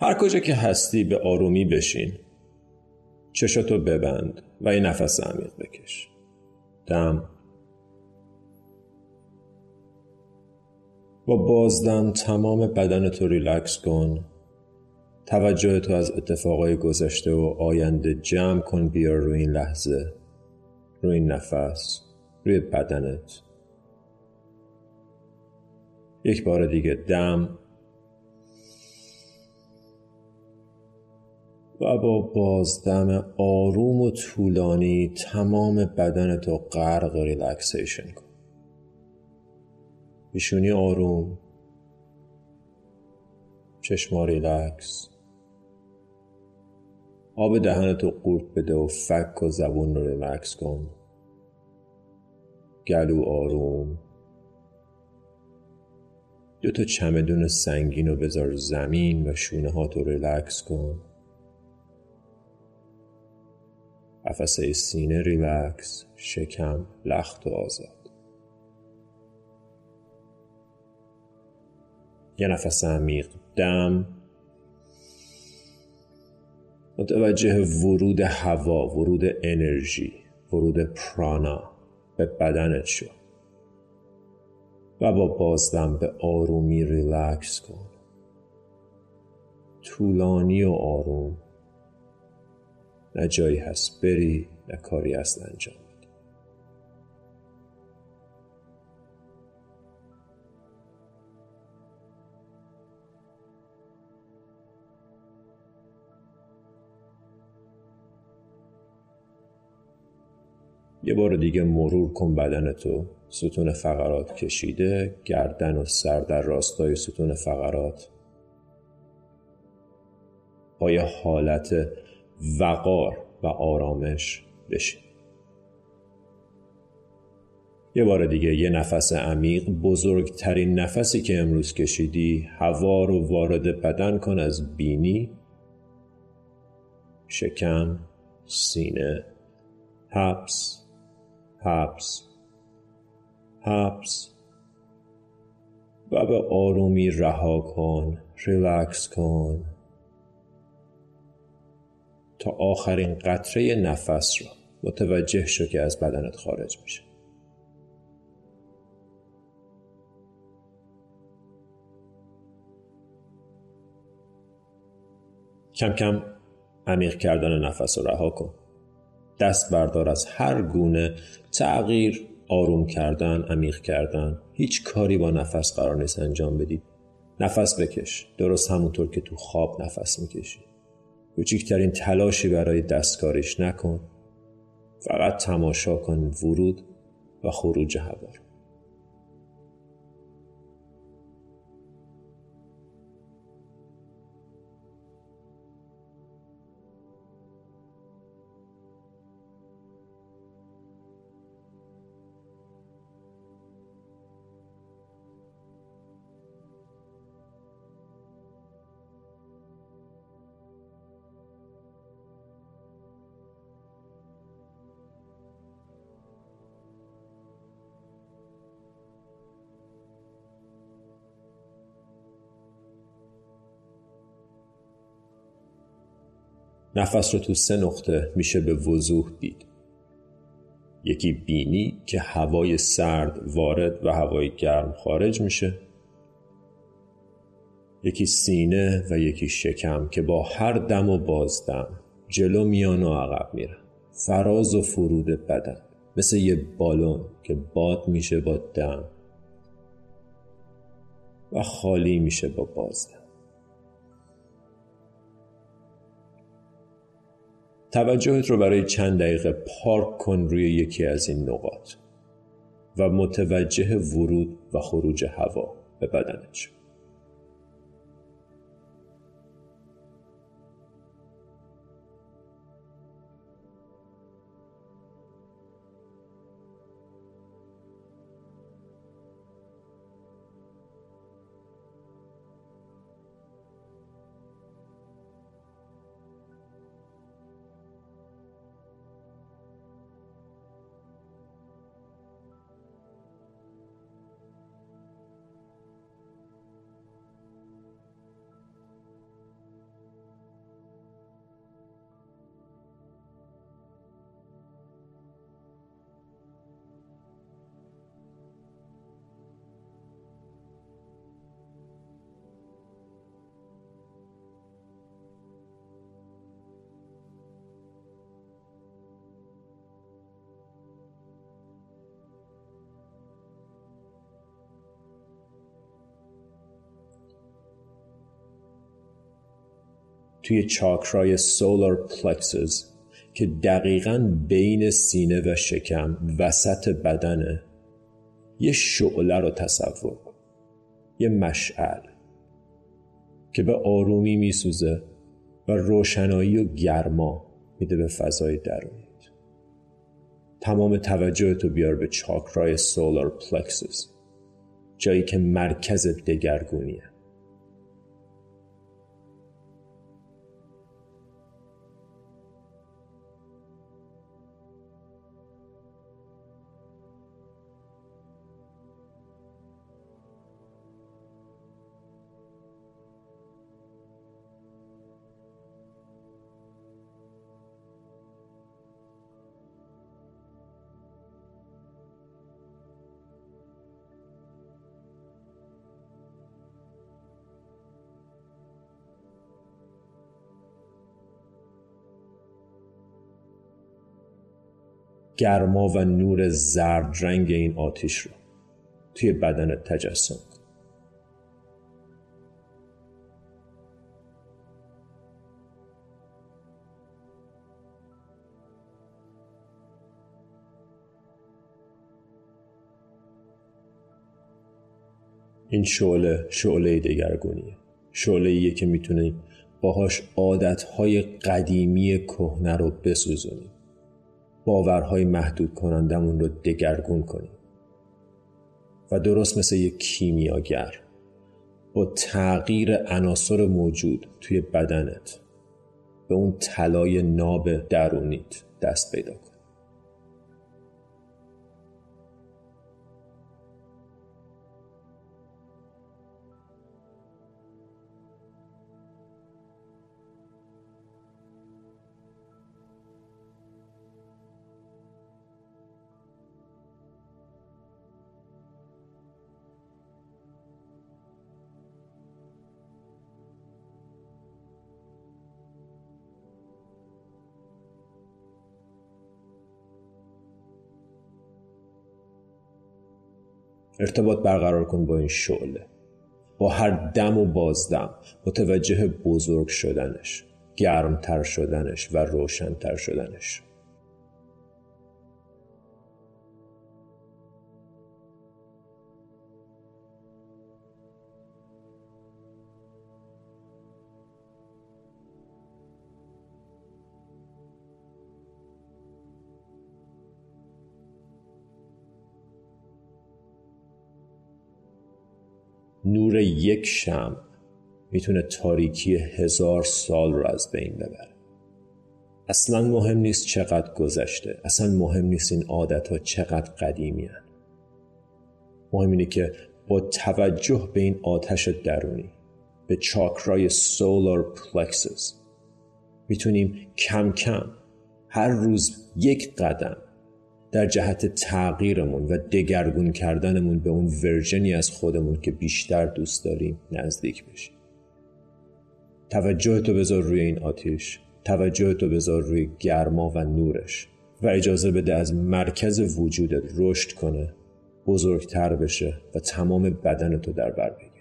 هر کجا که هستی به آرومی بشین. چشاتو ببند و یه نفس عمیق بکش. دم. با بازدم تمام بدن تو ریلکس کن. توجه تو از اتفاقای گذشته و آینده جمع کن بیار روی این لحظه. روی این نفس. روی بدنت. یک بار دیگه دم. و با بازدم آروم و طولانی تمام بدن تو غرق relaxation کن. پیشونی آروم. چشما ریلکس. آب دهنتو قورت بده و فک و زبون رو ریلکس کن. گلو آروم. دو تا چمدون سنگین رو بذار زمین و شونه ها تو ریلکس کن. قفسه سینه ریلکس شکم لخت و آزاد. یه نفس عمیق دم. متوجه ورود هوا ورود انرژی ورود پرانا به بدنت شو و با بازدم به آرومی ریلکس کن. طولانی و آروم. نه جایی هست. بری نه کاری هست انجام یه بار دیگه مرور کن بدنتو ستون فقرات کشیده گردن و سر در راستای ستون فقرات. یه حالت وقار و آرامش بشین. یه بار دیگه یه نفس عمیق بزرگترین نفسی که امروز کشیدی هوا رو وارد بدن کن از بینی. شکم سینه حبس حبس حبس. و به آرومی رها کن ریلکس کن. تا آخرین قطره نفس را متوجه شو که از بدنت خارج میشه. کم کم عمیق کردن نفس رو رها کن. دست بردار از هر گونه تغییر آروم کردن عمیق کردن. هیچ کاری با نفس قرار نیست انجام بدید نفس بکش. درست همونطور که تو خواب نفس می‌کشی. کوچکترین تلاشی برای دستکاریش نکن. فقط تماشا کن ورود و خروج هوا نفس رو تو سه نقطه میشه به وضوح دید. یکی بینی که هوای سرد وارد و هوای گرم خارج میشه. یکی سینه و یکی شکم که با هر دم و بازدم جلو میان و عقب میرن. فراز و فرود بدن. مثل یه بالون که باد میشه با دم و خالی میشه با بازدم توجهت رو برای چند دقیقه پارک کن روی یکی از این نقاط و متوجه ورود و خروج هوا به بدنت شو. توی چاکرای solar plexus که دقیقا بین سینه و شکم وسط بدنه یه شعله رو تصور کن. یه مشعل که به آرومی میسوزه و روشنایی و گرما میده به فضای درونیت. تمام توجه تو بیار به چاکرای solar plexus جایی که مرکز دگرگونیه. گرما و نور زرد رنگ این آتیش رو توی بدنت تجسم. این شعله شعله دگرگونیه. شعله که می‌تونی باهاش عادتهای قدیمی کهنه رو بسوزونی. باورهای محدود کنندمون رو دگرگون کنیم. و درست مثل یک کیمیاگر با تغییر عناصر موجود توی بدنت به اون طلای ناب درونیت دست پیدا کن. ارتباط برقرار کن با این شعله. با هر دم و بازدم متوجه بزرگ شدنش گرمتر شدنش و روشنتر شدنش. نور یک شمع می‌تونه تاریکی هزار سال رو از بین ببره اصلا مهم نیست چقدر گذشته اصلا مهم نیست این عادت ها چقدر قدیمی هن. مهم اینه که با توجه به این آتش درونی به چاکرای solar plexus می‌تونیم کم کم هر روز یک قدم در جهت تغییرمون و دگرگون کردنمون به اون version ی از خودمون که بیشتر دوست داریم نزدیک بشیم. توجه تو بذار روی این آتیش. توجه تو بذار روی گرما و نورش. و اجازه بده از مرکز وجودت رشد کنه بزرگتر بشه و تمام بدن تو در بر بگیره.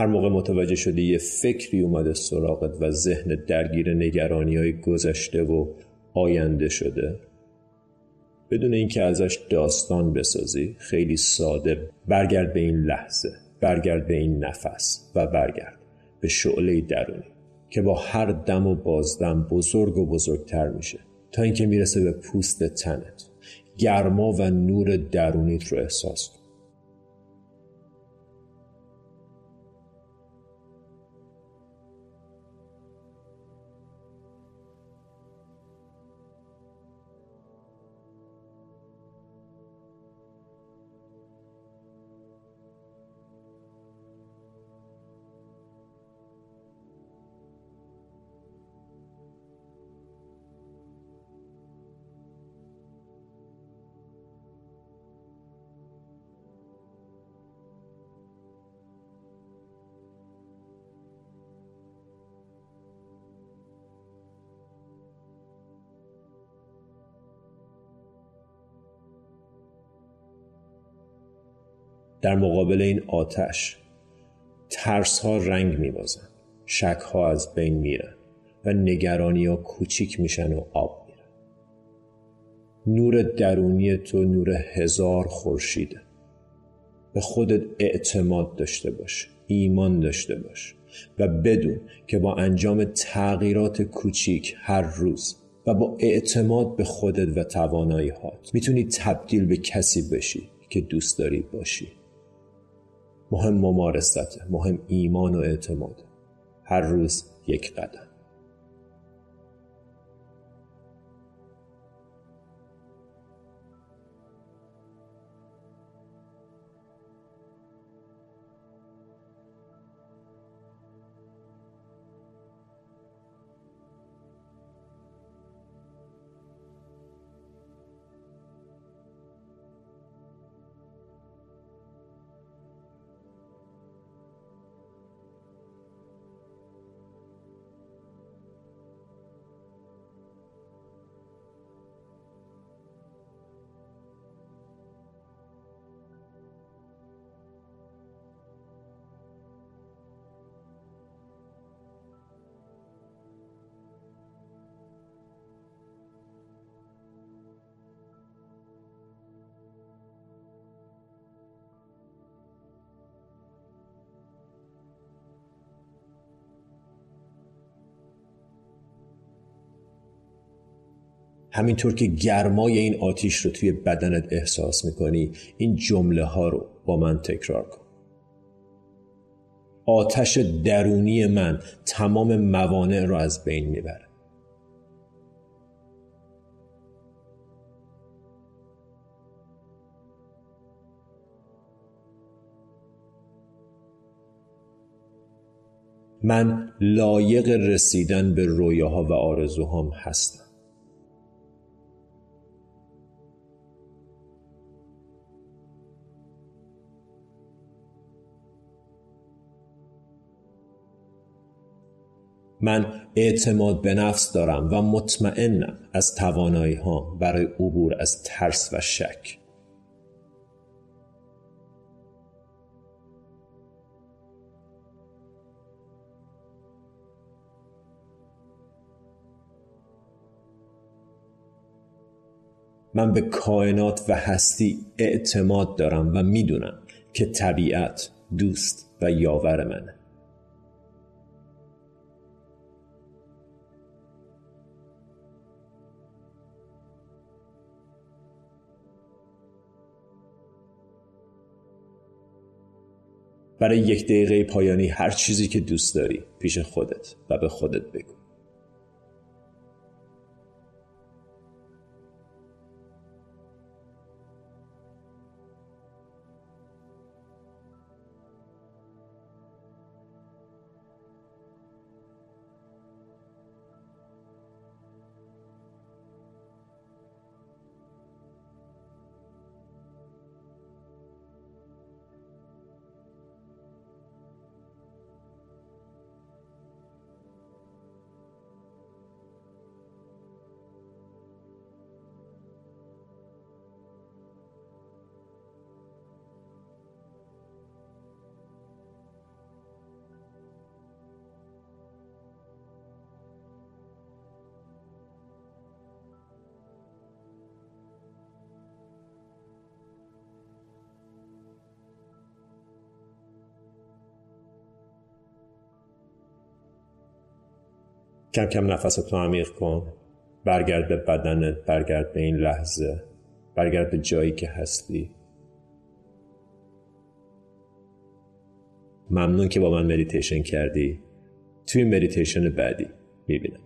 هر موقع متوجه شدی یه فکری اومده سراغت و ذهن درگیر نگرانی های گذشته و آینده شده؟ بدون اینکه ازش داستان بسازی خیلی ساده برگرد به این لحظه برگرد به این نفس و برگرد به شعله درونی که با هر دم و بازدم بزرگ و بزرگتر میشه تا اینکه می‌رسه به پوست تنت گرما و نور درونیت رو احساس کن در مقابل این آتش ترس ها رنگ میبازن شک ها از بین میرن و نگرانی ها کوچیک میشن و آب میرن. نور درونی تو نور هزار خورشیده. به خودت اعتماد داشته باش ایمان داشته باش و بدون که با انجام تغییرات کوچیک هر روز و با اعتماد به خودت و توانایی هات می‌تونی تبدیل به کسی بشی که دوست داری باشی. مهم ممارسته مهم ایمان و اعتماد. هر روز یک قدم. همینطور که گرمای این آتیش رو توی بدنت احساس می‌کنی این جمله ها رو با من تکرار کن. آتش درونی من تمام موانع رو از بین می‌بره. من لایق رسیدن به رویاها و آرزوهام هستم. من اعتماد به نفس دارم و مطمئنم از توانایی ها برای عبور از ترس و شک. من به کائنات و هستی اعتماد دارم و می‌دونم که طبیعت دوست و یاور منه. برای یک دقیقه پایانی هر چیزی که دوست داری پیش خودت و به خودت بگو. کم کم نفس تو عمیق کن. برگرد به بدنت برگرد به این لحظه. برگرد به جایی که هستی. ممنون که با من مدیتیشن کردی. توی مدیتیشن بعدی می‌بینمت